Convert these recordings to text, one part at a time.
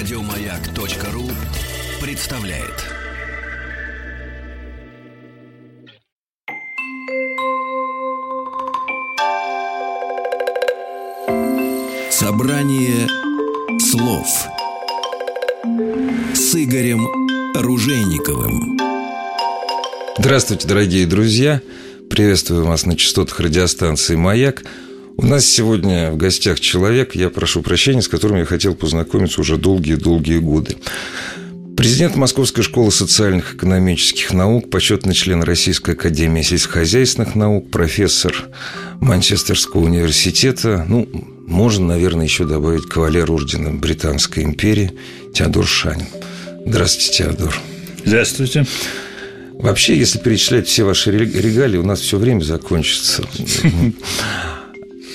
Радиомаяк.ру представляет. Собрание слов с Игорем Ружейниковым. Здравствуйте, дорогие друзья! Приветствую вас на частотах радиостанции «Маяк». У нас сегодня в гостях человек, я прошу прощения, с которым я хотел познакомиться уже долгие-долгие годы. Президент Московской школы социальных и экономических наук, почетный член Российской академии сельскохозяйственных наук, профессор Манчестерского университета, ну, можно, наверное, еще добавить кавалер ордена Британской империи Теодор Шанин. Здравствуйте, Теодор. Здравствуйте. Вообще, если перечислять все ваши регалии, у нас все время закончится.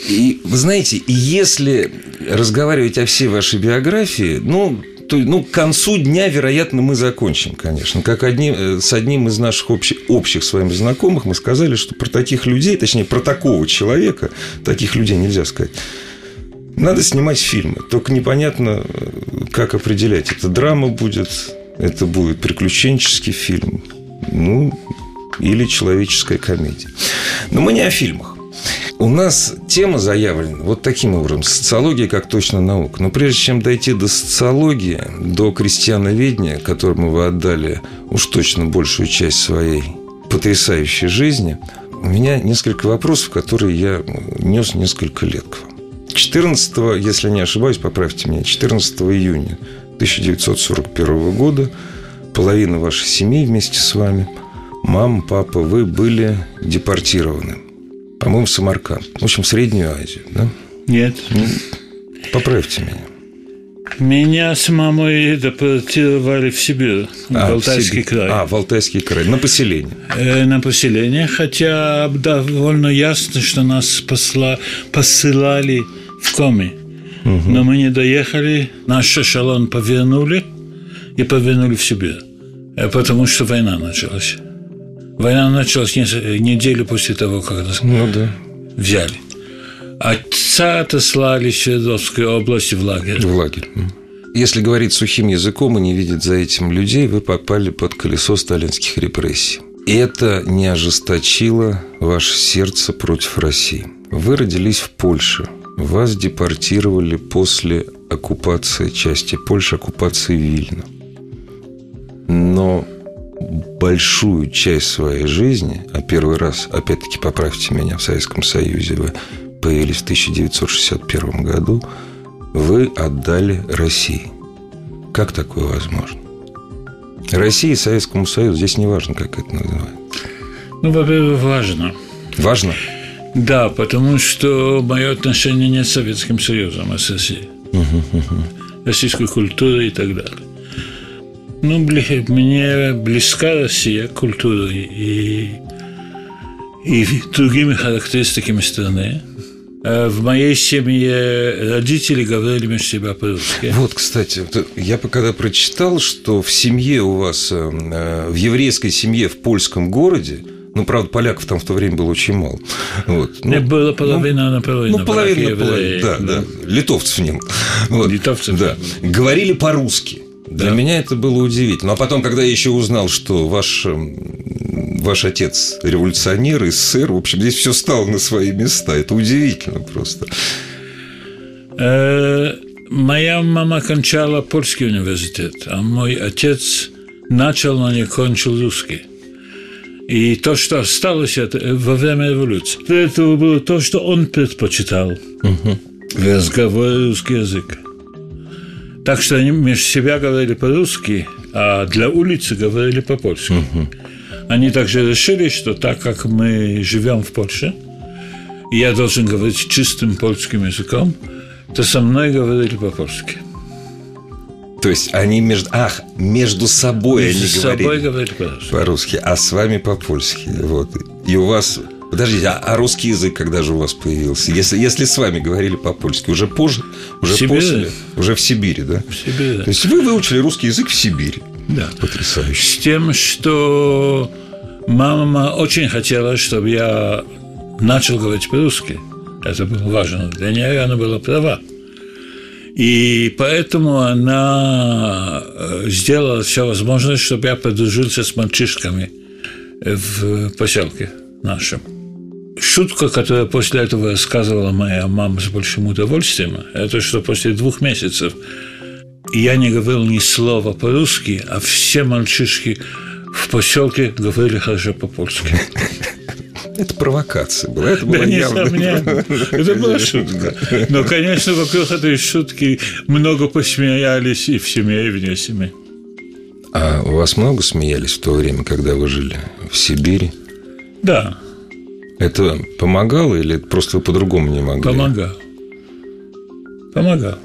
И вы знаете, если разговаривать о всей вашей биографии, ну, то, ну, к концу дня, вероятно, мы закончим, конечно. Как одним, э, с одним из наших общих, общих с вами знакомых мы сказали, что про таких людей, точнее, про такого человека, таких людей нельзя сказать, надо снимать фильмы. Только непонятно, э, как определять. Это драма будет, это будет приключенческий фильм, ну, или человеческая комедия. Но мы не о фильмах. У нас тема заявлена вот таким образом. Социология как точно наука. Но прежде чем дойти до социологии, до крестьяноведения, которому вы отдали уж точно большую часть своей потрясающей жизни, у меня несколько вопросов, которые я нес несколько лет к вам. 14, если не ошибаюсь, поправьте меня, 14 июня 1941 года половина вашей семьи вместе с вами, мама, папа, вы были депортированы по-моему, Самарканд. В общем, Среднюю Азию, да? Нет. Ну, поправьте меня. Меня с мамой депортировали в Сибирь, а, в Алтайский в край. А, в Алтайский край, на поселение. Э, на поселение, хотя довольно ясно, что нас посла, посылали в Коми. Угу. Но мы не доехали, наш эшелон повернули и повернули в Сибирь, э, потому что война началась. Война началась неделю после того, как нас ну, да. взяли. Отца отослали в Свердловскую область в лагерь. В лагерь. Если говорить сухим языком и не видеть за этим людей, вы попали под колесо сталинских репрессий. Это не ожесточило ваше сердце против России. Вы родились в Польше. Вас депортировали после оккупации части Польши, оккупации Вильна. Но большую часть своей жизни, а первый раз, опять-таки, поправьте меня, в Советском Союзе вы появились в 1961 году, вы отдали России. Как такое возможно? России и Советскому Союзу, здесь не важно, как это называется. Ну, во-первых, важно. Важно? Да, потому что мое отношение не с Советским Союзом, а с Россией. Российской культурой и так далее. Ну, мне близка Россия культурой и, и другими характеристиками страны. А в моей семье родители говорили между себя по-русски. Вот, кстати, я когда прочитал, что в семье у вас, э, э, в еврейской семье в польском городе, ну, правда, поляков там в то время было очень мало. Вот. Ну, было половина ну, на половину. Ну, половина на половину, да, да, да. Литовцев не было. Вот. Литовцев. Да. Говорили по-русски. Для да. меня это было удивительно. А потом, когда я еще узнал, что ваш, эм, ваш отец революционер и сэр, в общем, здесь все стало на свои места. Это удивительно просто. Э, моя мама кончала польский университет, а мой отец начал, но не кончил русский. И то, что осталось это во время революции, это было то, что он предпочитал. Угу. Разговор русский язык. Так что они между себя говорили по-русски, а для улицы говорили по-польски. Угу. Они также решили, что так как мы живем в Польше, и я должен говорить чистым польским языком, то со мной говорили по-польски. То есть они между, ах, между собой между они собой говорили, говорили по-русски. по-русски, а с вами по-польски. Вот. И у вас Подождите, а, а русский язык когда же у вас появился? Если, если с вами говорили по-польски, уже позже, уже в после, уже в Сибири, да? В Сибири. То есть вы выучили русский язык в Сибири. Да. Потрясающе. С тем, что мама очень хотела, чтобы я начал говорить по-русски. Это было важно для нее, и она была права. И поэтому она э, сделала все возможное, чтобы я подружился с мальчишками в поселке нашем. Шутка, которую после этого рассказывала моя мама с большим удовольствием, это что после двух месяцев я не говорил ни слова по-русски, а все мальчишки в поселке говорили хорошо по-польски. Это провокация была. Это была Да, явно... Это была шутка. Но, конечно, вокруг этой шутки много посмеялись и в семье, и вне семьи. А у вас много смеялись в то время, когда вы жили в Сибири? Да, Это помогало или просто вы по-другому не могли? помогал. Помогал.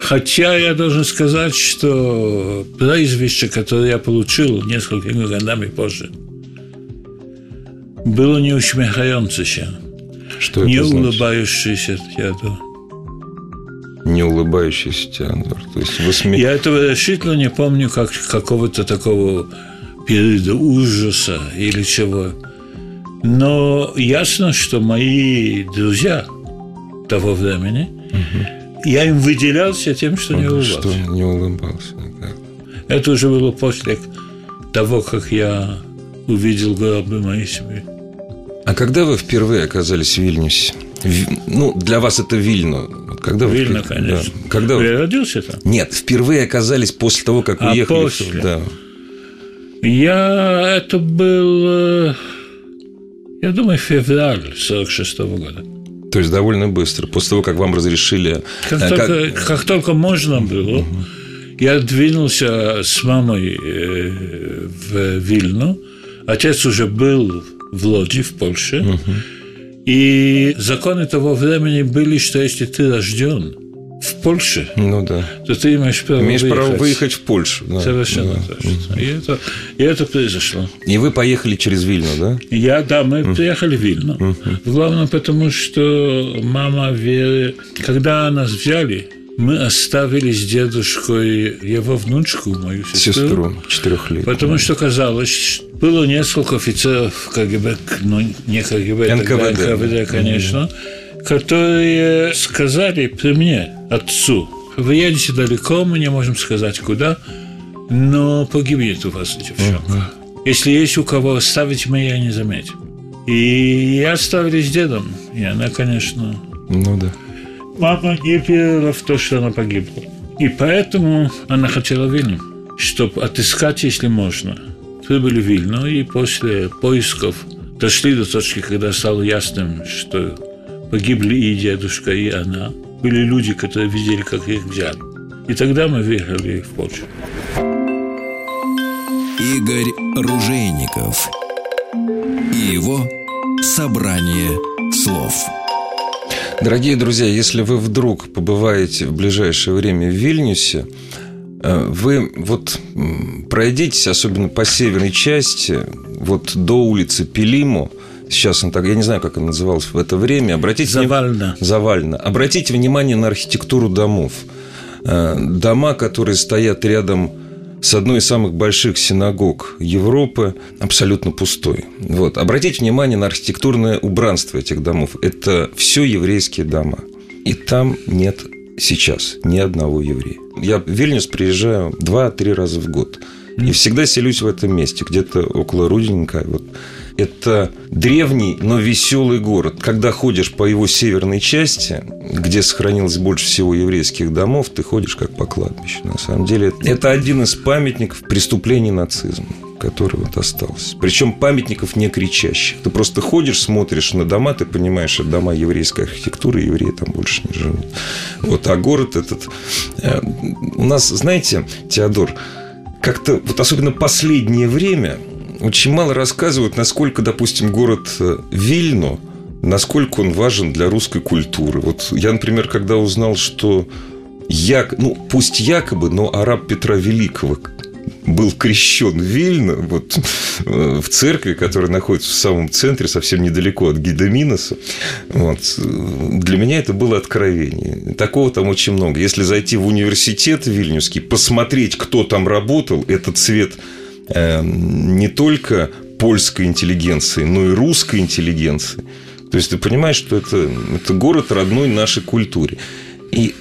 Хотя я должен сказать, что прозвище, которое я получил несколькими годами позже, было не усмехающееся, Что это не значит? улыбающееся Теодор. Не улыбающийся Теодор. То есть вы сме... Я этого решительно не помню как какого-то такого периода ужаса или чего. Но ясно, что мои друзья того времени, я им выделялся тем, что не улыбался. Что не улыбался никак. Это уже было после того, как я увидел гробы моей семьи. А когда вы впервые оказались в Вильнюсе? Ви- Ну, для вас это Вильно. Когда вы Вильно, впер- конечно. да. Когда вы... Я родился там. Нет, впервые оказались после того, как А, уехали. после. Да. Я... Это был... Я думаю, февраль 46 года. То есть довольно быстро, после того, как вам разрешили... Как, э, только, как только можно было, я двинулся с мамой э, в Вильну. Отец уже был в Лоди, в Польше. И законы того времени были, что если ты рожден в Польше, Ну да. то ты имеешь право Имеешь право выехать. выехать в Польшу. да. Совершенно Да. точно. И это, и это произошло. И вы поехали через Вильну, да? Я, да, мы приехали в Вильну. Главное, потому что мама Веры, когда нас взяли, мы оставили с дедушкой его внучку, мою сестру. Сестру четырехлетнюю. Потому что казалось, было несколько офицеров КГБ, ну, не КГБ, тогда НКВД. НКВД, конечно, которые сказали при мне, отцу, вы едете далеко, мы не можем сказать куда, но погибнет у вас девчонка. Если есть у кого оставить, мы ее не заметим. И я оставили с дедом, и она, конечно, Ну да. Мама не верила в то, что она погибла. И поэтому она хотела Вильну, чтобы отыскать, если можно. Прибыли в Вильну, и после поисков дошли до точки, когда стало ясным, что погибли и дедушка, и она. Были люди, которые видели, как их взяли. И тогда мы выехали в Польшу. Игорь Ружейников и его собрание слов. Дорогие друзья, если вы вдруг побываете в ближайшее время в Вильнюсе, э, вы вот пройдитесь, особенно по северной части, вот до улицы Пелимо, сейчас он так, я не знаю, как она называлась в это время, обратите Завально. Завально. Обратите внимание на архитектуру домов. Э, Дома, которые стоят рядом с одной из самых больших синагог Европы, абсолютно пустой. Вот. Обратите внимание на архитектурное убранство этих домов. Это все еврейские дома. И там нет сейчас ни одного еврея. Я в Вильнюс приезжаю два-три раза в год. И всегда селюсь в этом месте, где-то около Рудненька. Вот. Это древний, но веселый город. Когда ходишь по его северной части, где сохранилось больше всего еврейских домов, ты ходишь как по кладбищу. На самом деле, это один из памятников преступлений нацизма который вот остался. Причем памятников не кричащих. Ты просто ходишь, смотришь на дома, ты понимаешь, это дома еврейской архитектуры, евреи там больше не живут. Вот, а город этот... э, У нас, знаете, Теодор, как-то, вот особенно последнее время, очень мало рассказывают, насколько, допустим, город э, Вильно, насколько он важен для русской культуры. Вот я, например, когда узнал, что як, ну, пусть якобы, но араб Петра Великого был крещен Вильно, вот, э, в церкви, которая находится в самом центре, совсем недалеко от Гидоминоса. Вот. Для меня это было откровение. Такого там очень много. Если зайти в университет Вильнюсский, посмотреть, кто там работал, это цвет э, не только польской интеллигенции, но и русской интеллигенции. То есть ты понимаешь, что это, это город родной нашей культуре. И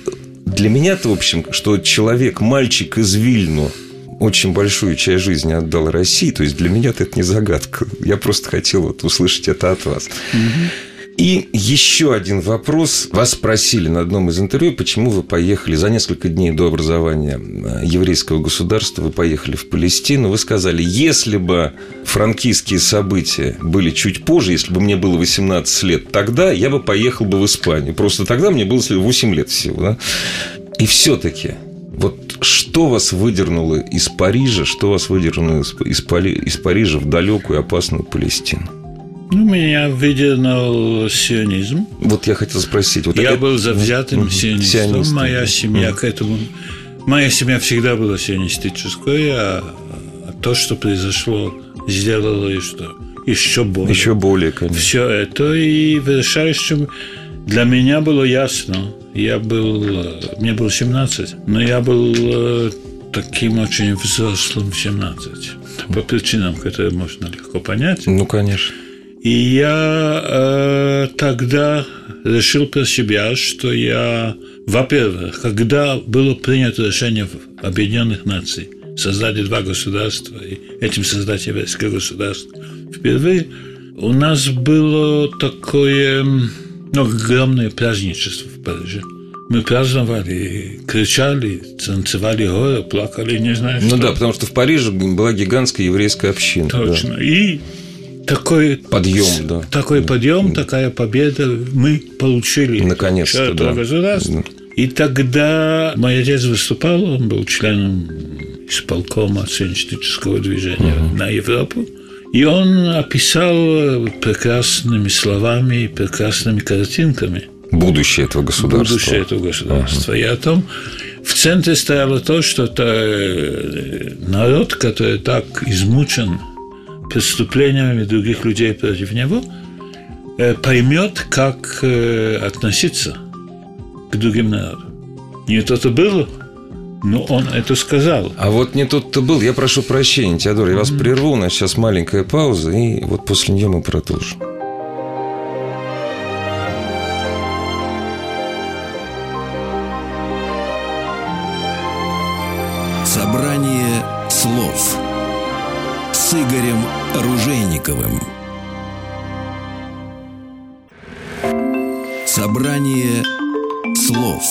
для меня-то, в общем, что человек, мальчик из Вильну, очень большую часть жизни отдал России, то есть для меня это не загадка. Я просто хотел вот услышать это от вас. И еще один вопрос. Вас спросили на одном из интервью, почему вы поехали за несколько дней до образования э, еврейского государства, вы поехали в Палестину. Вы сказали, если бы франкистские события были чуть позже, если бы мне было 18 лет, тогда я бы поехал бы в Испанию. Просто тогда мне было 8 лет всего. Да? И все-таки вот что вас выдернуло из Парижа, что вас выдернуло из, из Парижа в далекую опасную Палестину? Ну, меня выдернул сионизм. Вот я хотел спросить. Вот я это... был завзятым сионистом. сионистом. Моя семья mm. к этому... Моя семья всегда была сионистической, а то, что произошло, сделало и что еще более. Еще более, конечно. Все это и в решающем для меня было ясно. Я был, мне было 17, но я был э, таким очень взрослым в 17. По причинам, которые можно легко понять. Ну, конечно. И я э, тогда решил про себя, что я, во-первых, когда было принято решение Объединенных Наций создать два государства и этим создать еврейское государство, впервые у нас было такое ну, огромное праздничество в Париже. Мы праздновали, кричали, танцевали горы, плакали, не знаю ну что. Ну да, потому что в Париже была гигантская еврейская община. Точно. Да. И такой подъем, да. Такой подъем, такая победа мы получили. Наконец-то, да. государства. И тогда мой отец выступал, он был членом исполкома сионистического движения угу. на Европу. И он описал прекрасными словами и прекрасными картинками будущее этого государства. Будущее этого государства. Uh-huh. И о том, в центре стояло то, что это э, народ, который так измучен преступлениями других людей против него, э, поймет, как э, относиться к другим народам. Не то-то было, но он это сказал. А вот не тот-то был. Я прошу прощения, Теодор, я вас прерву. У нас сейчас маленькая пауза, и вот после нее мы продолжим. Ружейниковым. Собрание слов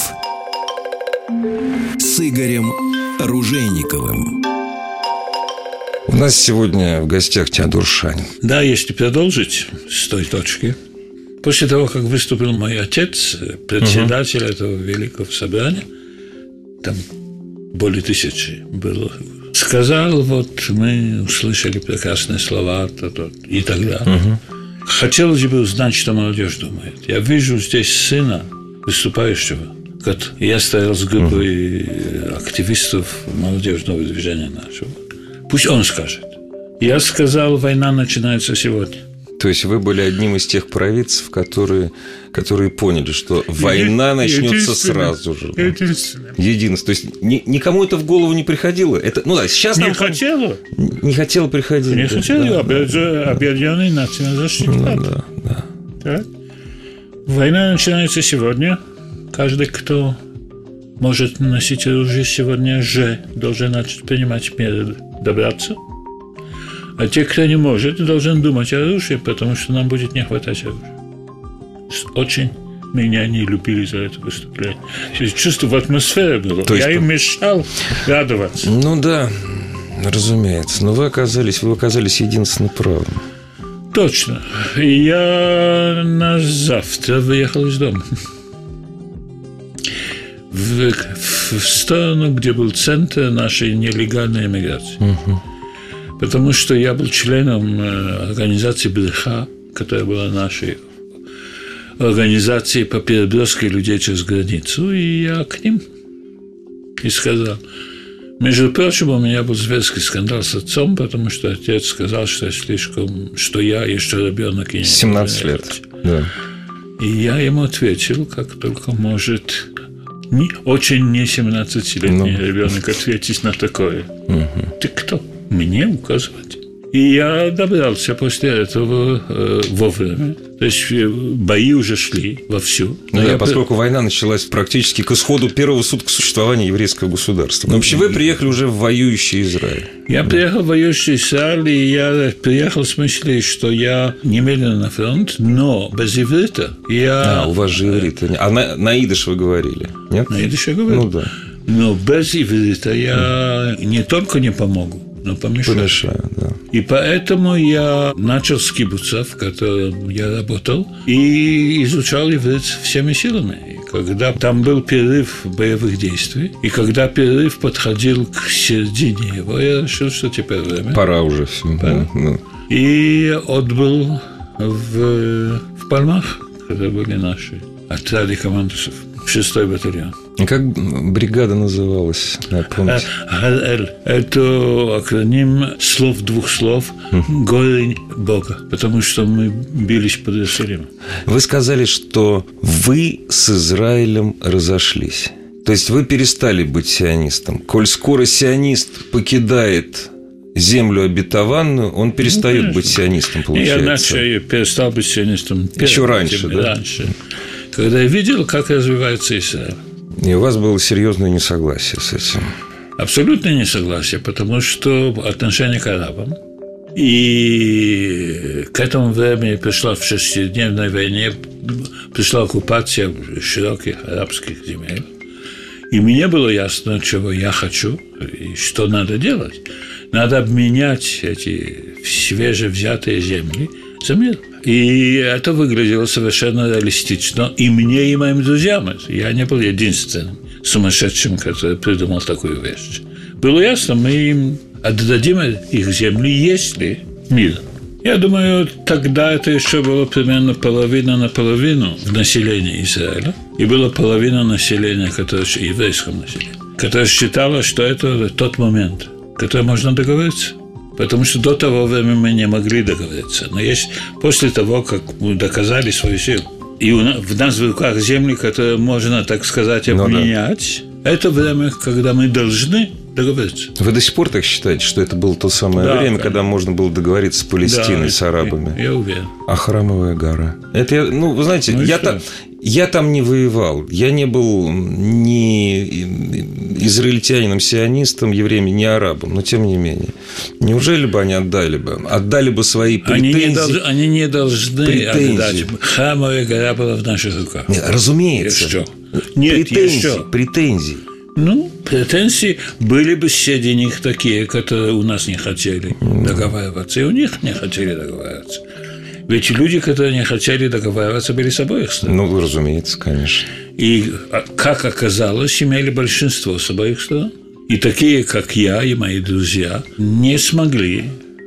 с Игорем Ружейниковым. У нас сегодня в гостях Теодор Шанин. Да, если продолжить с той точки. После того, как выступил мой отец, председатель угу. этого великого собрания, там более тысячи было сказал, вот мы услышали прекрасные слова то, то, и так далее. Угу. Хотелось бы узнать, что молодежь думает. Я вижу здесь сына, выступающего. Как я стоял с группой угу. активистов молодежного движения нашего. Пусть он скажет. Я сказал, война начинается сегодня. То есть вы были одним из тех провидцев, которые, которые поняли, что война начнется сразу же. Единственное. Единственное. То есть ни, никому это в голову не приходило. Это, ну да, сейчас не нам... хотело. Не хотело приходить. Не хотело. Да, да, Объединенные Нации защитят. Ну, да, да. Так. Война начинается сегодня. Каждый, кто может носить оружие сегодня же, должен начать принимать меры добраться – а те, кто не может, должен думать о оружии, потому что нам будет не хватать оружия. Очень меня не любили за это выступление. Чувство в атмосфере было. То есть... Я им мешал радоваться. Ну да, разумеется. Но вы оказались, вы оказались единственно правым. Точно. Я на завтра выехал из дома. В, в, в сторону, где был центр нашей нелегальной эмиграции. Угу потому что я был членом э, организации БДХ, которая была нашей организацией по переброске людей через границу, и я к ним и сказал. Между прочим, у меня был зверский скандал с отцом, потому что отец сказал, что я слишком, что я еще ребенок. И не 17 лет, да. И я ему ответил, как только может не, очень не 17-летний ну. ребенок ответить на такое. Угу. Ты кто? Мне указывать. И я добрался после этого э, вовремя. То есть э, бои уже шли вовсю. Ну, Но да, я поскольку война началась практически к исходу первого суток существования еврейского государства. Но вообще вы приехали уже в воюющий Израиль. Я приехал в воюющий Израиль, и я приехал с мыслью, что я немедленно на фронт, но без иврита я... А, у вас же иврит. А на, на идыш вы говорили, нет? На идыш я говорю. Ну да, Но без иврита я не только не помогу, трудно помешать. Помешаю, да. И поэтому я начал с кибуца, в котором я работал, и изучал иврит всеми силами. И когда там был перерыв боевых действий, и когда перерыв подходил к середине его, я решил, что теперь время. Пора уже все. Да. И отбыл в, в Пальмах, когда были наши, отряды командусов. 6-й И а Как бригада называлась? ХЛ. Э, э, э, это акроним слов двух слов «Голень Бога», потому что мы бились под Иерусалимом. Вы сказали, что вы с Израилем разошлись. То есть вы перестали быть сионистом. Коль скоро сионист покидает землю обетованную, он ну, перестает ну, быть сионистом, получается. Я начал, я перестал быть сионистом. Еще раньше, да? Раньше. Когда я видел, как развивается Израиль. И у вас было серьезное несогласие с этим. Абсолютно не согласие, потому что отношение к арабам. И к этому времени пришла в шестидневной войне, пришла оккупация широких арабских земель. И мне было ясно, чего я хочу и что надо делать. Надо обменять эти свежевзятые земли мир. И это выглядело совершенно реалистично и мне, и моим друзьям. Я не был единственным сумасшедшим, который придумал такую вещь. Было ясно, мы им отдадим их земли, если мир. Я думаю, тогда это еще было примерно половина на половину в населении Израиля. И было половина населения, которое еврейском населении, которое считало, что это тот момент, который можно договориться. Потому что до того времени мы не могли договориться. Но есть после того, как мы доказали свою силу, и у нас, в нас в руках земли, которые можно, так сказать, Ну да. обменять, это время, когда мы должны договориться. Вы до сих пор так считаете, что это было то самое Да, время, конечно. когда можно было договориться с Палестиной, Да, с арабами? Я, я уверен. А храмовая гора? Это, ну, вы знаете, Ну я, что? Я там не воевал. Я не был ни израильтянином, сионистом, евреем, ни арабом, но тем не менее. Неужели бы они отдали бы? Отдали бы свои Они претензии? не, должны, они не должны Претензии. отдать. Храмовая гора была в наших руках. Нет, разумеется. Что? Нет, претензии, еще. претензии. Ну, претензии были бы среди них такие, которые у нас не хотели договариваться, и у них не хотели договариваться. Ведь люди, которые не хотели договариваться, были с обоих сторон. Ну, разумеется, конечно. И, а, как оказалось, имели большинство с обоих сторон. И такие, как я и мои друзья, не смогли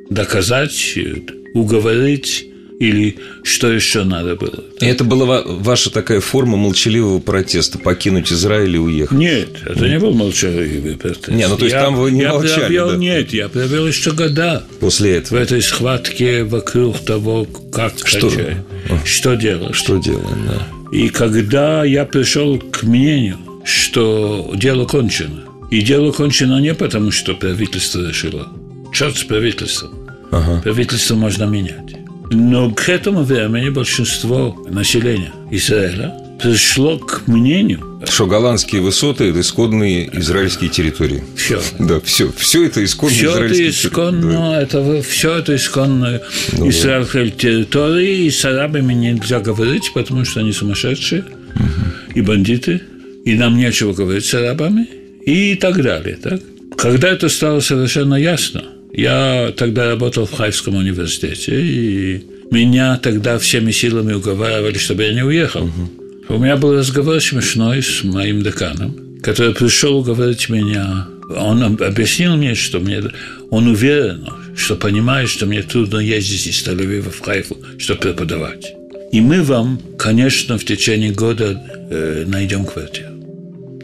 доказать, э, уговорить или что еще надо было. И это была ва- ваша такая форма молчаливого протеста – покинуть Израиль и уехать. Нет, это не был молчаливый протест. Не, ну, то есть Я- там вы не я молчали, провел, да? Нет, я провел еще года После в этого этой схватке вокруг того, как Что? кончать, что делать. что делаем? Да? И когда я пришел к мнению, что дело кончено, и дело кончено не потому, что правительство решило. Черт с правительством. Ага. Правительство можно менять. Но к этому времени большинство населения Израиля пришло к мнению, Что голландские высоты – это исходные израильские территории. все, Да, все, все это исконные Все это израильские территории. исконно, это, все это исконно Ну израильской территории, и с арабами нельзя говорить, потому что они сумасшедшие и бандиты, и нам нечего говорить с арабами, и так далее. Так? Когда это стало совершенно ясно, я тогда работал в Хайфском университете, и меня тогда всеми силами уговаривали, чтобы я не уехал. У меня был разговор смешной с моим деканом, который пришел уговорить меня. Он об- объяснил мне, что мне, он уверен, что понимает, что мне трудно ездить из Тель-Авива в Хайфу, чтобы преподавать. И мы вам, конечно, в течение года э, найдем квартиру,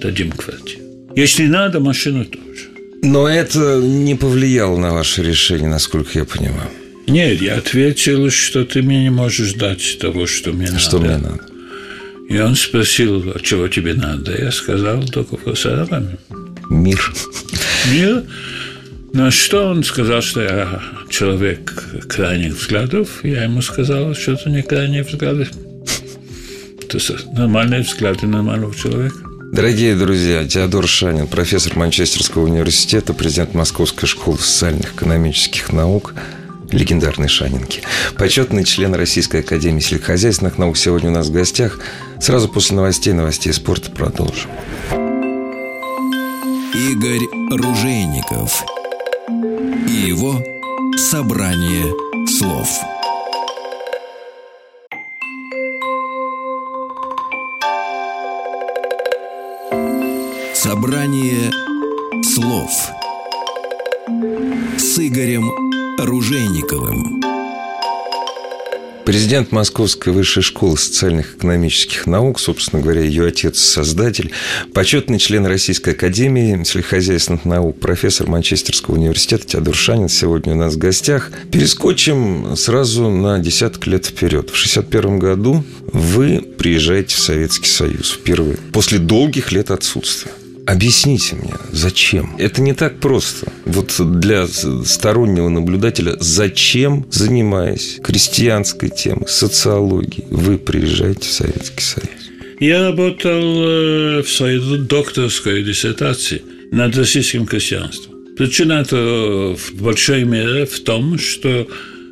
дадим квартиру. Если надо, машину тоже. Но это не повлияло на ваше решение, насколько я понимаю. Нет, я ответил, что ты мне не можешь дать того, что мне Что надо. мне надо? И он спросил, а чего тебе надо? Я сказал, только с арабами. Мир. Мир На что он сказал, что я человек крайних взглядов. Я ему сказал, что это не крайние взгляды. Это нормальные взгляды нормального человека. Дорогие друзья, Теодор Шанин, профессор Манчестерского университета, президент Московской школы социальных экономических наук, легендарный Шанинки. Почетный член Российской Академии сельскохозяйственных наук сегодня у нас в гостях. Сразу после новостей, новостей спорта продолжим. Игорь Ружейников и его «Собрание слов». Собрание слов с Игорем Ружейниковым. Президент Московской высшей школы социальных и экономических наук, собственно говоря, ее отец-создатель, почетный член Российской академии сельскохозяйственных наук, профессор Манчестерского университета Теодор Шанин сегодня у нас в гостях. Перескочим сразу на десяток лет вперед. В 1961 году вы приезжаете в Советский Союз впервые, после долгих лет отсутствия. Объясните мне, зачем? Это не так просто. Вот для стороннего наблюдателя, зачем, занимаясь крестьянской темой, социологией, вы приезжаете в Советский Союз? Я работал э, в своей докторской диссертации над российским крестьянством. Причина это в большой мере в том, что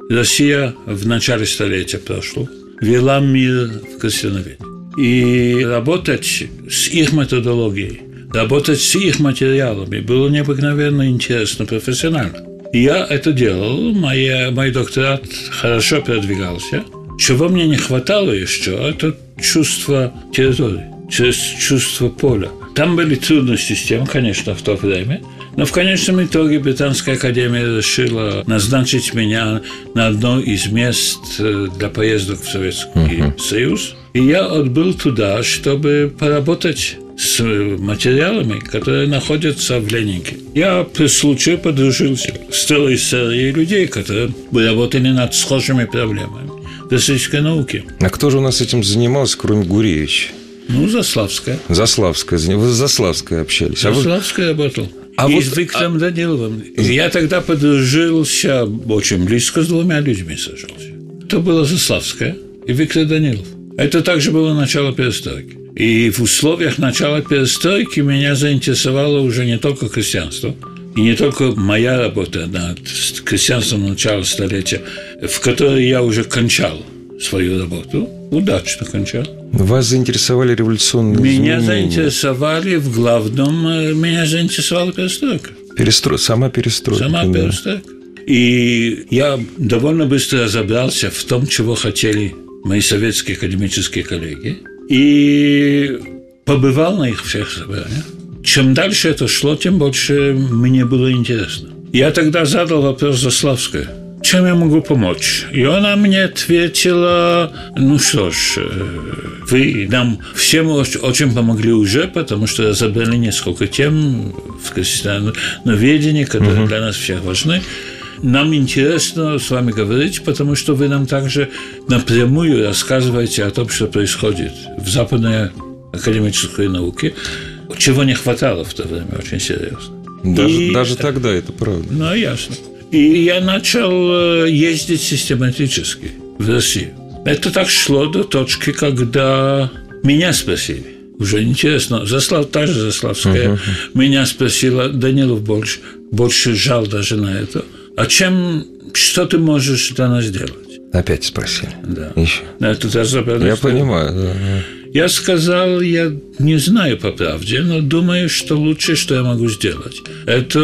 Россия в начале столетия прошлого вела мир в крестьяноведении. И работать с их методологией работать с их материалами было необыкновенно интересно, профессионально. Я это делал, моя, мой докторат хорошо продвигался. Чего мне не хватало еще, это чувство территории, чувство поля. Там были трудности с тем, конечно, в то время, но в конечном итоге Британская академия решила назначить меня на одно из мест э, для поездок в Советский uh-huh. Союз. И я отбыл туда, чтобы поработать с материалами, которые находятся в Ленинке. Я при случае подружился с целой серией людей, которые работали над схожими проблемами в российской науке. А кто же у нас этим занимался, кроме Гуревича? Ну, Заславская. Заславская. Вы с Заславской общались. Заславская а вы... работал. А и вот, с Виктором а... Даниловым. Я тогда подружился очень близко с двумя людьми сажался. Это была Заславская и Виктор Данилов. Это также было начало перестройки. И в условиях начала перестройки меня заинтересовало уже не только крестьянство, и не только моя работа над крестьянством начала столетия, в которой я уже кончал свою работу, удачно кончал. Вас заинтересовали революционные Меня изменения. заинтересовали в главном, э, меня заинтересовала перестройка. Перестро... Сама перестройка. Сама да. перестройка. И я довольно быстро разобрался в том, чего хотели мои советские академические коллеги и побывал на их всех собраниях. Чем дальше это шло, тем больше мне было интересно. Я тогда задал вопрос Заславской, чем я могу помочь? И она мне ответила, ну что ж, э, вы нам всем очень помогли уже, потому что разобрали несколько тем в крестьяноведении, которые угу. для нас всех важны. Нам интересно с вами говорить, потому что вы нам также напрямую рассказываете о том, что происходит в западной академической науке, чего не хватало в то время очень серьезно. Даже, и, даже тогда это правда. Ну, ясно. И я начал э, ездить систематически в Россию. Это так шло до точки, когда меня спросили. Уже интересно. Заслав, та же Заславская uh-huh. меня спросила, Данилов больше, больше жал даже на это – а чем, что ты можешь для нас сделать? Опять спросили. Да. Еще. Это Я понимаю. Да. Я сказал, я не знаю по правде, но думаю, что лучшее, что я могу сделать, это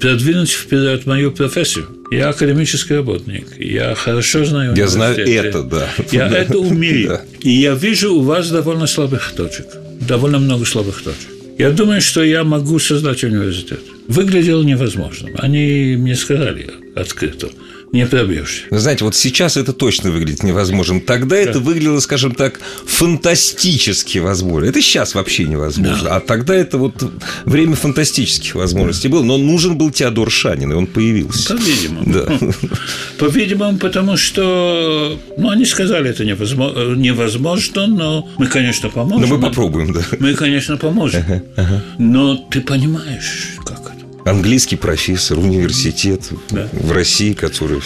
продвинуть вперед мою профессию. Я академический работник, я хорошо знаю Я знаю это, да. Я это умею. И я вижу у вас довольно слабых точек, довольно много слабых точек. Я думаю, что я могу создать университет. Выглядело невозможным. Они мне сказали открыто не пробьешь. Вы знаете, вот сейчас это точно выглядит невозможным. Тогда да. это выглядело, скажем так, фантастически возможно. Это сейчас вообще невозможно. Да. А тогда это вот время фантастических возможностей было. Но нужен был Теодор Шанин, и он появился. По-видимому. Да. По-видимому, потому что, ну, они сказали, это невозможно, невозможно но мы, конечно, поможем. Но мы попробуем, да. Мы, конечно, поможем. Но ты понимаешь, как это? Английский профессор, университет Да. в России, который...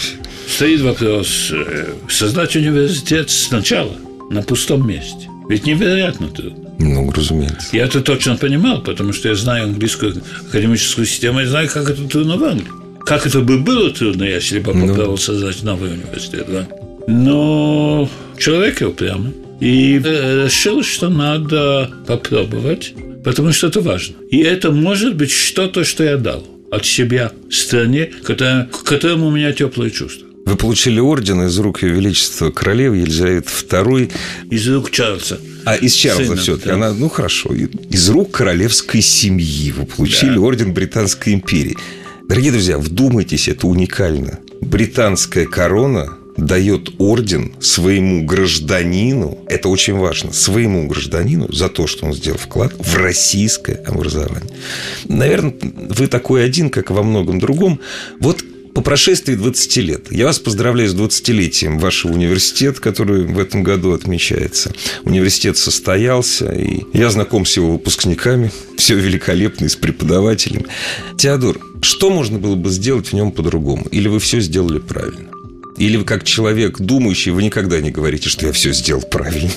Стоит вопрос э, создать университет сначала на пустом месте. Ведь невероятно трудно. Ну, разумеется. Я это точно понимал, потому что я знаю английскую академическую систему, и знаю, как это трудно в Англии. Как это бы было трудно, если бы попробовал создать новый университет. Да? Но человек упрямый. И э, решил, что надо попробовать, потому что это важно. И это может быть что-то, что я дал от себя стране, к которому у меня теплые чувства. Вы получили орден из рук Ее Величества королевы Елизаветы II, Из рук Чарльза. а из Чарльза все-таки. да. Она, ну хорошо, из рук королевской семьи вы получили Да. орден Британской империи. Дорогие друзья, вдумайтесь, это уникально. Британская корона дает орден своему гражданину, это очень важно, своему гражданину за то, что он сделал вклад в российское образование. Наверное, вы такой один, как во многом другом. Вот по прошествии 20 лет. Я вас поздравляю с 20-летием вашего университета, который в этом году отмечается. Университет состоялся, и я знаком с его выпускниками. Все великолепно, и с преподавателями. Теодор, что можно было бы сделать в нем по-другому? Или вы все сделали правильно? Или вы как человек думающий, вы никогда не говорите, что я все сделал правильно?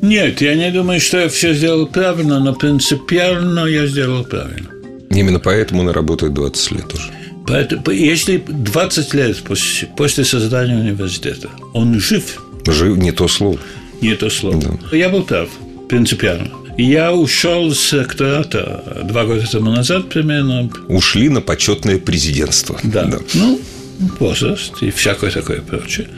Нет, я не думаю, что я все сделал правильно, но принципиально я сделал правильно. Именно поэтому он и работает 20 лет уже. Поэтому, если 20 лет после, после создания университета он жив, Жив не то слово. не то слово, я был прав, принципиально. Я ушел с ректората два года тому назад примерно, Ушли на почетное президентство. да, ну, возраст и всякое такое прочее.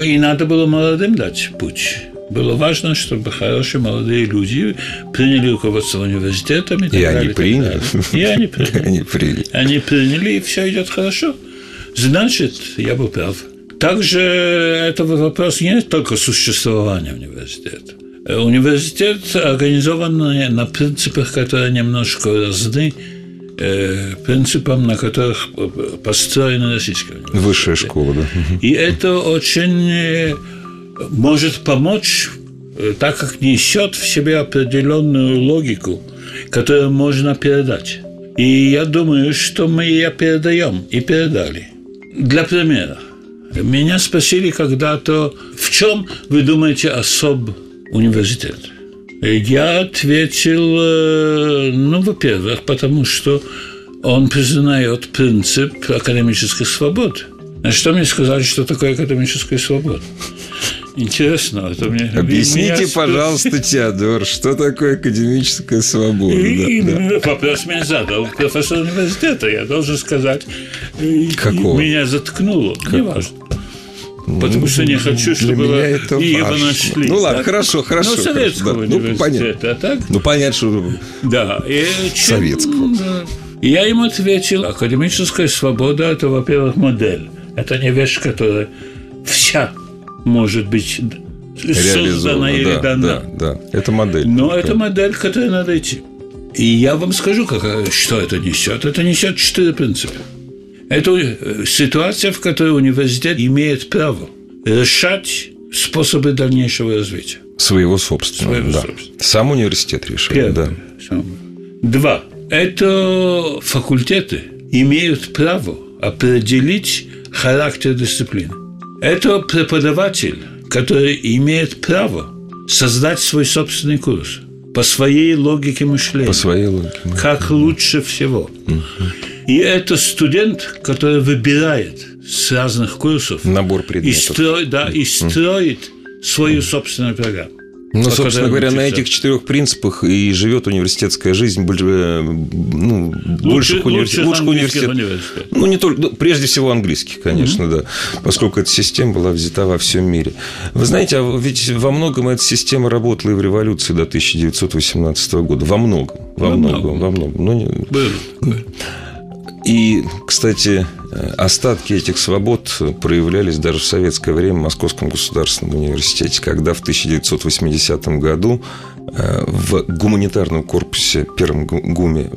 И надо было молодым дать путь. Было важно, чтобы хорошие молодые люди приняли руководство университетом. И, И они приняли. И они приняли. Они приняли. Они приняли, и все идет хорошо. Значит, я был прав. Также это вопрос не только существования университета. Университет организован на на принципах, которые немножко разны э, принципам, на которых э, построен российский университет. Высшая школа, да. И это очень э, может помочь, так как несет в себе определенную логику, которую можно передать. И я думаю, что мы ее передаем и передали. Для примера. Меня спросили когда-то, в чем вы думаете особ университет? Я ответил, э, ну, во-первых, потому что он признает принцип академической свободы. А что мне сказали, что такое академическая свобода? Интересно, это мне... Объясните, меня пожалуйста, Теодор, что такое академическая свобода? И, Да, да. вопрос меня задал профессор университета. Я должен сказать, и Какого? меня заткнуло. Неважно. Потому что не хочу, Для чтобы меня это его важно. нашли. Ну ладно, так? хорошо, хорошо, Ну, советского хорошо, да. Ну, университета, а так? Ну, понятно, что... Да. И чем- Советского. да. И я ему ответил, академическая свобода – это, во-первых, модель. Это не вещь, которая вся может быть создана или да, дана. да, да. Это модель. Но это модель, к которой надо идти. И я вам скажу, как, что это несет. Это несет четыре принципа. Это э, ситуация, в которой университет имеет право решать способы дальнейшего развития. Своего собственного, Своего да. собственного. Сам университет решает, да. Самое. Два. Это факультеты имеют право определить характер дисциплины. Это преподаватель, который имеет право создать свой собственный курс по своей логике мышления. По своей логике. как лучше всего. И это студент, который выбирает с разных курсов Набор и, предметов. строит, да, и строит свою собственную программу. Ну, собственно говоря, на этих четырех принципах и живет университетская жизнь больше, э, ну, больших университетов. лучших университетов. университетов. Ну, не только, ну, прежде всего английских, конечно, да, поскольку эта система была взята во всем мире. Вы знаете, а ведь во многом эта система работала и в революции до 1918 года. Во многом, во, Во многом, многом. во многом. Но не- Было. И, кстати, э, остатки этих свобод проявлялись даже в советское время в Московском государственном университете, когда в 1980 году э, в гуманитарном корпусе, первом гу- ГУМе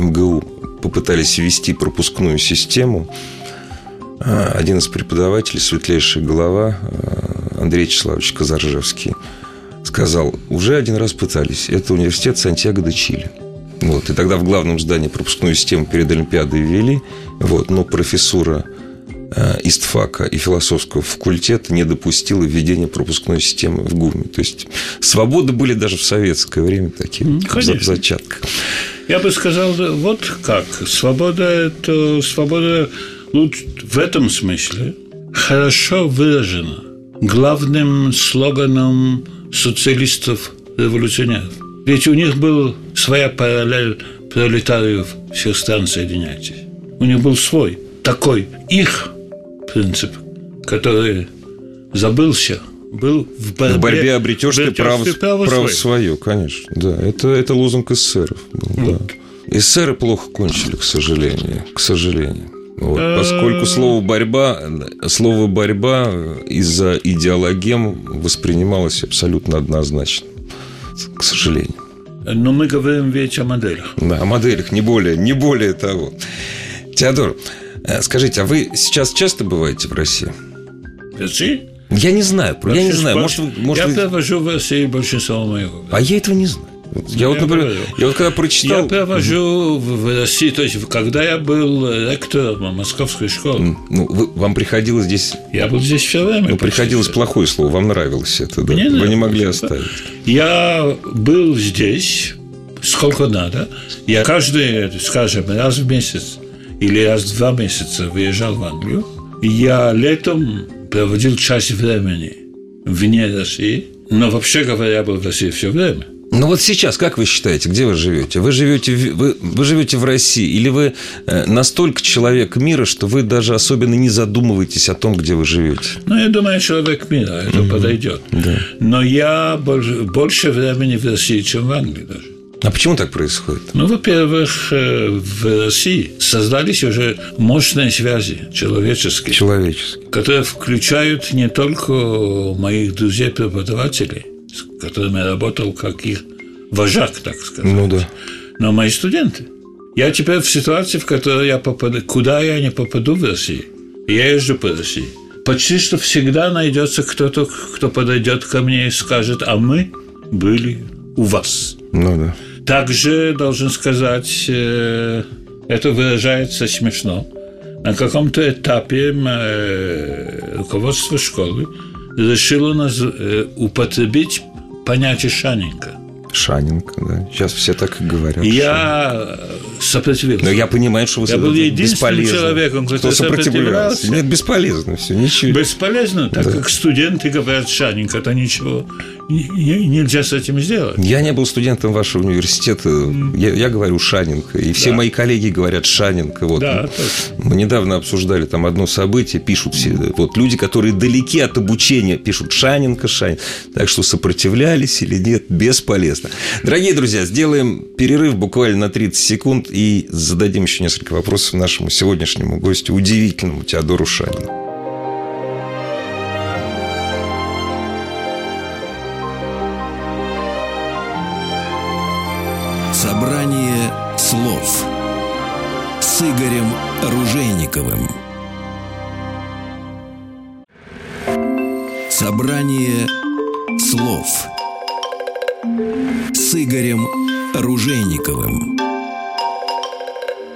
МГУ, попытались ввести пропускную систему. Э, Один из преподавателей, светлейшая голова э, Андрей Вячеславович Казаржевский, сказал, уже один раз пытались. Это университет Сантьяго де Чили. Вот, и тогда в главном здании пропускную систему перед Олимпиадой ввели. Вот, но профессура э, истфака и философского факультета не допустила введения пропускной системы в ГУМе. То есть свободы были даже в советское время такие Конечно. зачатка. Я бы сказал, вот как. Свобода – это свобода луч- в этом смысле хорошо выражена главным слоганом социалистов-революционеров. Ведь у них был своя параллель пролетариев всех стран соединяйтесь. У них был свой, такой их принцип, который забылся, был в борьбе, В борьбе обретешь ты право, право право свое. свое, конечно. Да, это, это лозунг эсеров был, да. Эсеры плохо кончили, к сожалению. К сожалению. Вот, поскольку слово борьба, слово борьба из-за идеологем воспринималось абсолютно однозначно. К сожалению. Но мы говорим ведь о моделях. Да, о моделях, не более, не более того. Теодор, э, скажите, а вы сейчас часто бываете в России? России? Я не знаю, я не знаю. Может, может, я вы- провожу в России большинство моего. А я этого не знаю. Я, вот, Я например, говорю. я вот когда прочитал... Я провожу в России, то есть когда я был ректором московской школы, Ну, вы- вам приходилось здесь... я был здесь все время. Ну, приходилось плохое слово, вам нравилось это, да? Мне Вы не нравилось, могли да. оставить. Я был здесь сколько надо. Я каждый, скажем, раз в месяц или раз в два месяца выезжал в Англию. Я летом проводил часть времени вне России, но вообще говоря, был в России все время. Ну вот сейчас, как вы считаете, где вы живете? Вы живете вы, вы живете в России или вы э, настолько человек мира, что вы даже особенно не задумываетесь о том, где вы живете? Ну, я думаю, человек мира, это подойдет. Но я больше, больше времени в России, чем в Англии даже. А почему так происходит? Ну, во-первых, э, в России создались уже мощные связи человеческие, Человеческий. которые включают не только моих друзей-преподавателей, с которыми я работал как их вожак, так сказать, Ну да. но мои студенты. Я теперь в ситуации, в которой я попаду, куда я не попаду в России. Я езжу по России. Почти что всегда найдется кто-то, кто подойдет ко мне и скажет, а мы были у вас. Ну да. Также, должен сказать, э, это выражается смешно. На каком-то этапе э, руководство школы решило нас э, употребить понятие «шаненька». Шаненко, да. Сейчас все так и говорят. Я сопротивился. Но я понимаю, что вы Я был это единственным бесполезно. человеком, кто который сопротивлялся. сопротивлялся. Нет, бесполезно все, ничего. Бесполезно, так как студенты говорят «шаненька», то ничего не- не- нельзя с этим сделать. Я не был студентом вашего университета. Я, я говорю Шаненко. И все Да. мои коллеги говорят Шаненко. Вот. Да, точно. Мы недавно обсуждали там одно событие, пишут все. Вот люди, которые далеки от обучения, пишут Шаненко, Шаненко. Так что сопротивлялись или нет, бесполезно. Дорогие друзья, сделаем перерыв буквально на 30 секунд и зададим еще несколько вопросов нашему сегодняшнему гостю, удивительному Теодору Шанину. Собрание слов с Игорем Ружейниковым. Собрание слов с Игорем Ружейниковым.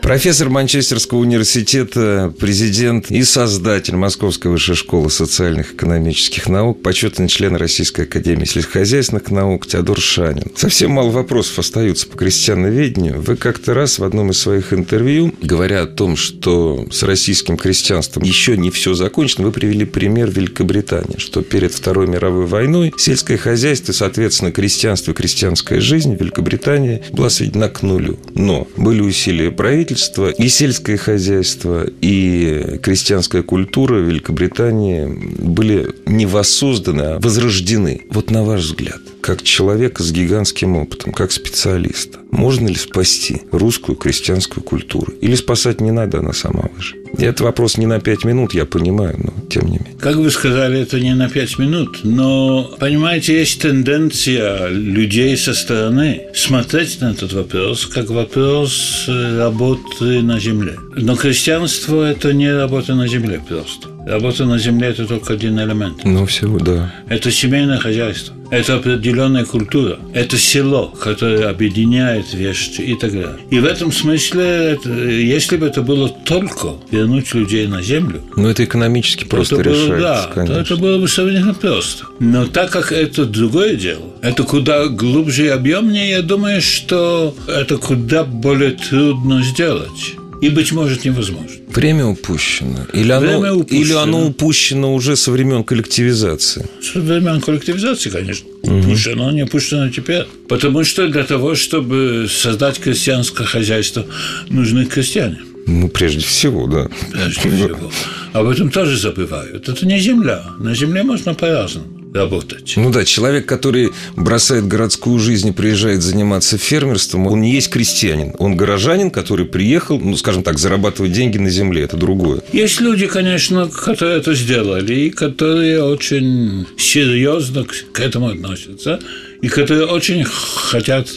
Профессор Манчестерского университета, президент и создатель Московской высшей школы социальных и экономических наук, почетный член Российской академии сельскохозяйственных наук Теодор Шанин. Совсем мало вопросов остаются по крестьяноведению. Вы как-то раз в одном из своих интервью, говоря о том, что с российским крестьянством еще не все закончено, вы привели пример Великобритании, что перед Второй мировой войной сельское хозяйство, соответственно, крестьянство и крестьянская жизнь в Великобритании была сведена к нулю. Но были усилия правительства, и сельское хозяйство, и крестьянская культура Великобритании были не воссозданы, а возрождены. Вот на ваш взгляд, как человека с гигантским опытом, как специалиста, можно ли спасти русскую крестьянскую культуру? Или спасать не надо, она сама выживет? Это вопрос не на пять минут, я понимаю, но тем не менее. Как вы сказали, это не на пять минут, но, понимаете, есть тенденция людей со стороны смотреть на этот вопрос как вопрос работы на земле. Но крестьянство – это не работа на земле просто. Работа на земле – это только один элемент. Ну, всего, да. Это семейное хозяйство. Это определенная культура. Это село, которое объединяет вещи и так далее. И в этом смысле, это, если бы это было только вернуть людей на землю, Но это экономически просто это было, решается, да, то конечно. это было бы совершенно просто. Но так как это другое дело, это куда глубже и объемнее, я думаю, что это куда более трудно сделать. И, быть может, невозможно. Время упущено. Или оно, Время упущено. или оно упущено уже со времен коллективизации. С времен коллективизации, конечно, упущено, но не упущено теперь. Потому что для того, чтобы создать крестьянское хозяйство, нужны крестьяне. Ну, прежде всего, да. прежде всего. Об этом тоже забывают. Это не земля. На земле можно по-разному работать. Ну да, человек, который бросает городскую жизнь и приезжает заниматься фермерством, он не есть крестьянин. Он горожанин, который приехал, ну, скажем так, зарабатывать деньги на земле. Это другое. Есть люди, конечно, которые это сделали, и которые очень серьезно к к этому относятся, и которые очень хотят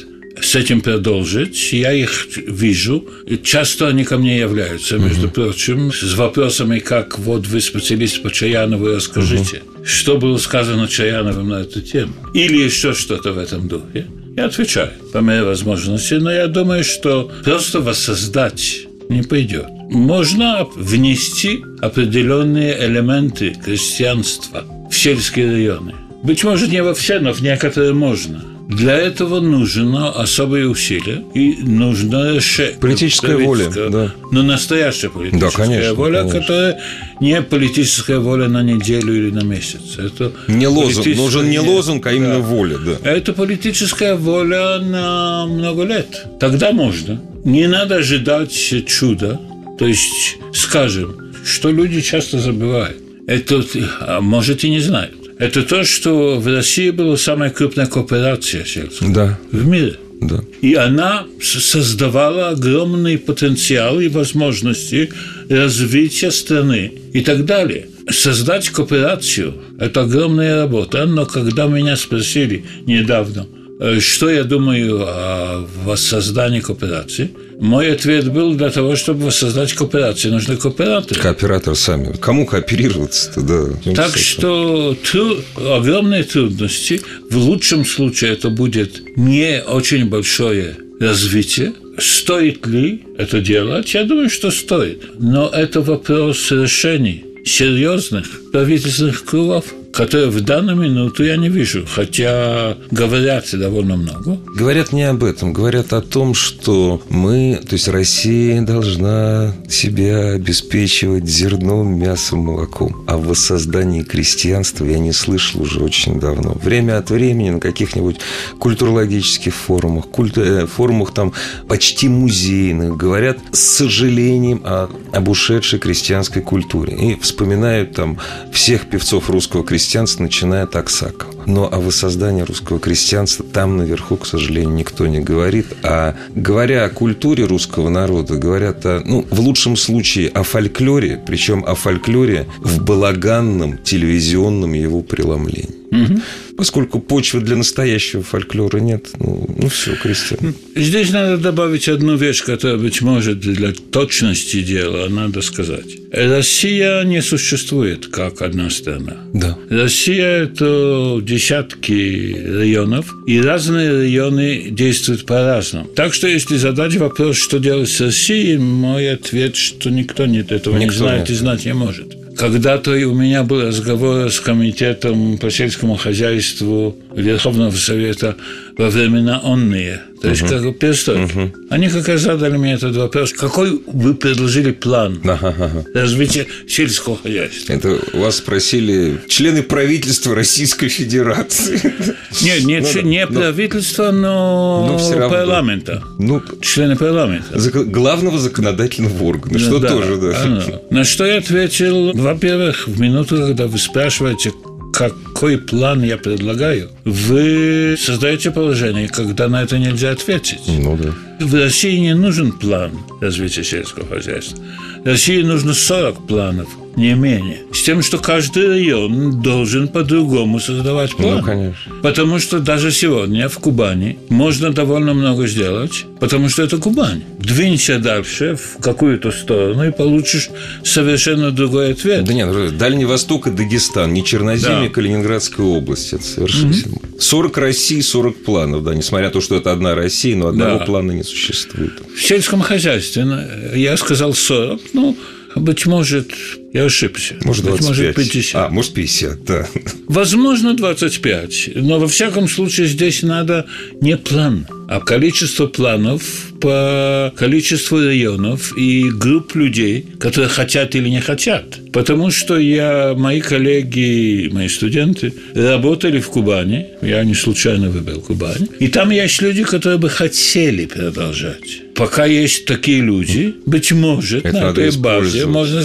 с этим продолжить. Я их вижу. И часто они ко мне являются, между прочим, с вопросами, как вот вы специалист по Чаянову, расскажите, что было сказано Чаяновым на эту тему. Или еще что-то в этом духе. Я отвечаю по мере возможности, но я думаю, что просто воссоздать не пойдет. Можно внести определенные элементы крестьянства в сельские районы. Быть может, не во все, но в некоторые можно. Для этого нужно особые усилия и решение. Политическая воля, да. Но настоящая политическая Да, конечно, воля, конечно. которая не политическая воля на неделю или на месяц. Это Не лозунг. Нужен не лозунг, а именно Да. воля, да. Это политическая воля на много лет. Тогда можно. Не надо ожидать чуда. То есть, скажем, что люди часто забывают. Это, а может, и не знают. Это то, что в России была самая крупная кооперация сельская Да, в мире. да. И она создавала огромный потенциал и возможности развития страны и так далее. Создать кооперацию – это огромная работа, но когда меня спросили недавно, э, что я думаю о воссоздании кооперации, мой ответ был, для того, чтобы воссоздать кооперацию, нужны кооператоры. Кооператор сами. Кому кооперироваться-то, да. Так что тру- огромные трудности. В лучшем случае это будет не очень большое развитие. Стоит ли это делать? Я думаю, что стоит. Но это вопрос решений серьезных правительственных кругов, которые в данную минуту я не вижу, хотя говорят довольно много. Говорят не об этом, говорят о том, что мы, то есть Россия должна себя обеспечивать зерном, мясом, молоком. А в воссоздании крестьянства я не слышал уже очень давно. Время от времени на каких-нибудь культурологических форумах, культ- э, форумах там почти музейных говорят с сожалением о- об ушедшей крестьянской культуре. И вспоминают там всех певцов русского крестьянства, начиная от Аксакова. Но о воссоздании русского крестьянства там наверху, к сожалению, никто не говорит. А говоря о культуре русского народа, говорят о, ну, в лучшем случае о фольклоре, причем о фольклоре в балаганном телевизионном его преломлении. Поскольку почвы для настоящего фольклора нет, ну, ну все, крестьян. Здесь надо добавить одну вещь, которая, быть может, для точности дела надо сказать. Россия не существует как одна страна. Да. Россия – это десятки районов, и разные районы действуют по-разному. Так что, если задать вопрос, что делать с Россией, мой ответ, что никто нет этого не Никто знает нет. и знать не может. Когда-то у меня был разговор с комитетом по сельскому хозяйству Верховного Совета во времена онные, то есть как бы перестройки. Они как раз задали мне этот вопрос, какой вы предложили план Ага, ага. развития сельского хозяйства? Это вас спросили члены правительства Российской Федерации. Нет, не, Ну не ну, правительства, но Ну, всё равно. парламента. Ну, Члены парламента. зак- главного законодательного органа, что Да, тоже, да. оно. На что я ответил, во-первых, в минуту, когда вы спрашиваете, какой план я предлагаю, вы создаете положение, когда на это нельзя ответить. Ну да. В России не нужен план развития сельского хозяйства. России нужно 40 планов не менее. С тем, что каждый район должен по-другому создавать план. Ну, конечно. Потому что даже сегодня в Кубани можно довольно много сделать, потому что это Кубань. Двинься дальше в какую-то сторону и получишь совершенно другой ответ. Да нет, Дальний Восток и Дагестан, не Черноземье, Да. Калининградская область. Это совершенно... 40 Россий, 40 планов, да, несмотря на то, что это одна Россия, но одного Да. плана не существует. В сельском хозяйстве э, я сказал 40, ну, быть может, я ошибся. Может, быть 25. может, 50. А, может, 50, да. Возможно, 25. Но во всяком случае здесь надо не план, а количество планов по количеству районов и групп людей, которые хотят или не хотят. Потому что я, мои коллеги, мои студенты работали в Кубани, я не случайно выбрал Кубань, и там есть люди, которые бы хотели продолжать. Пока есть такие люди, быть может, Это на этой базе можно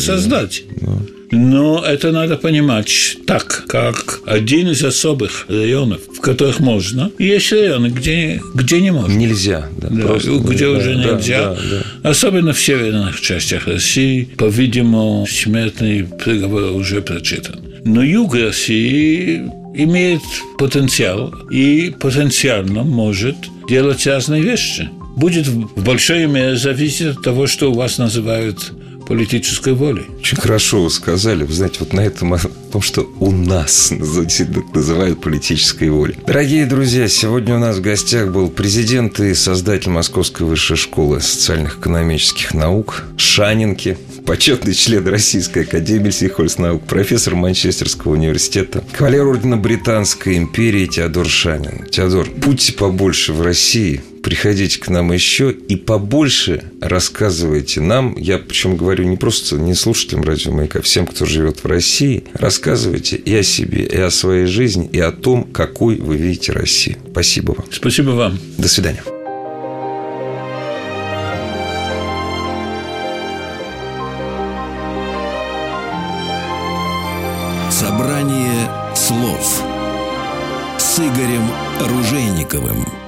да. создать. Но это надо понимать так, как один из особых районов, в которых можно. Есть районы, где, где не можно. Нельзя, да. Да, просто, где да, уже да, нельзя. да, да. Особенно в северных частях России, по-видимому, смертный приговор уже прочитан. Но юг России имеет потенциал и потенциально может делать разные вещи. Будет в большой мере зависеть от того, что у вас называют политической волей. Очень хорошо вы сказали. Вы знаете, вот на этом о том, что у нас называют политической волей. Дорогие друзья, сегодня у нас в гостях был президент и создатель Московской высшей школы социальных экономических наук Шанинки, почетный член Российской академии сельхознаук, профессор Манчестерского университета, кавалер ордена Британской империи Теодор Шанин. Теодор, будьте побольше в России, приходите к нам еще и побольше рассказывайте нам. Я причем говорю не просто не слушателям радио Маяка, а всем, кто живет в России, рассказывайте и о себе, и о своей жизни, и о том, какой вы видите Россию. Спасибо вам. Спасибо вам. До свидания. Собрание слов с Игорем Ружейниковым.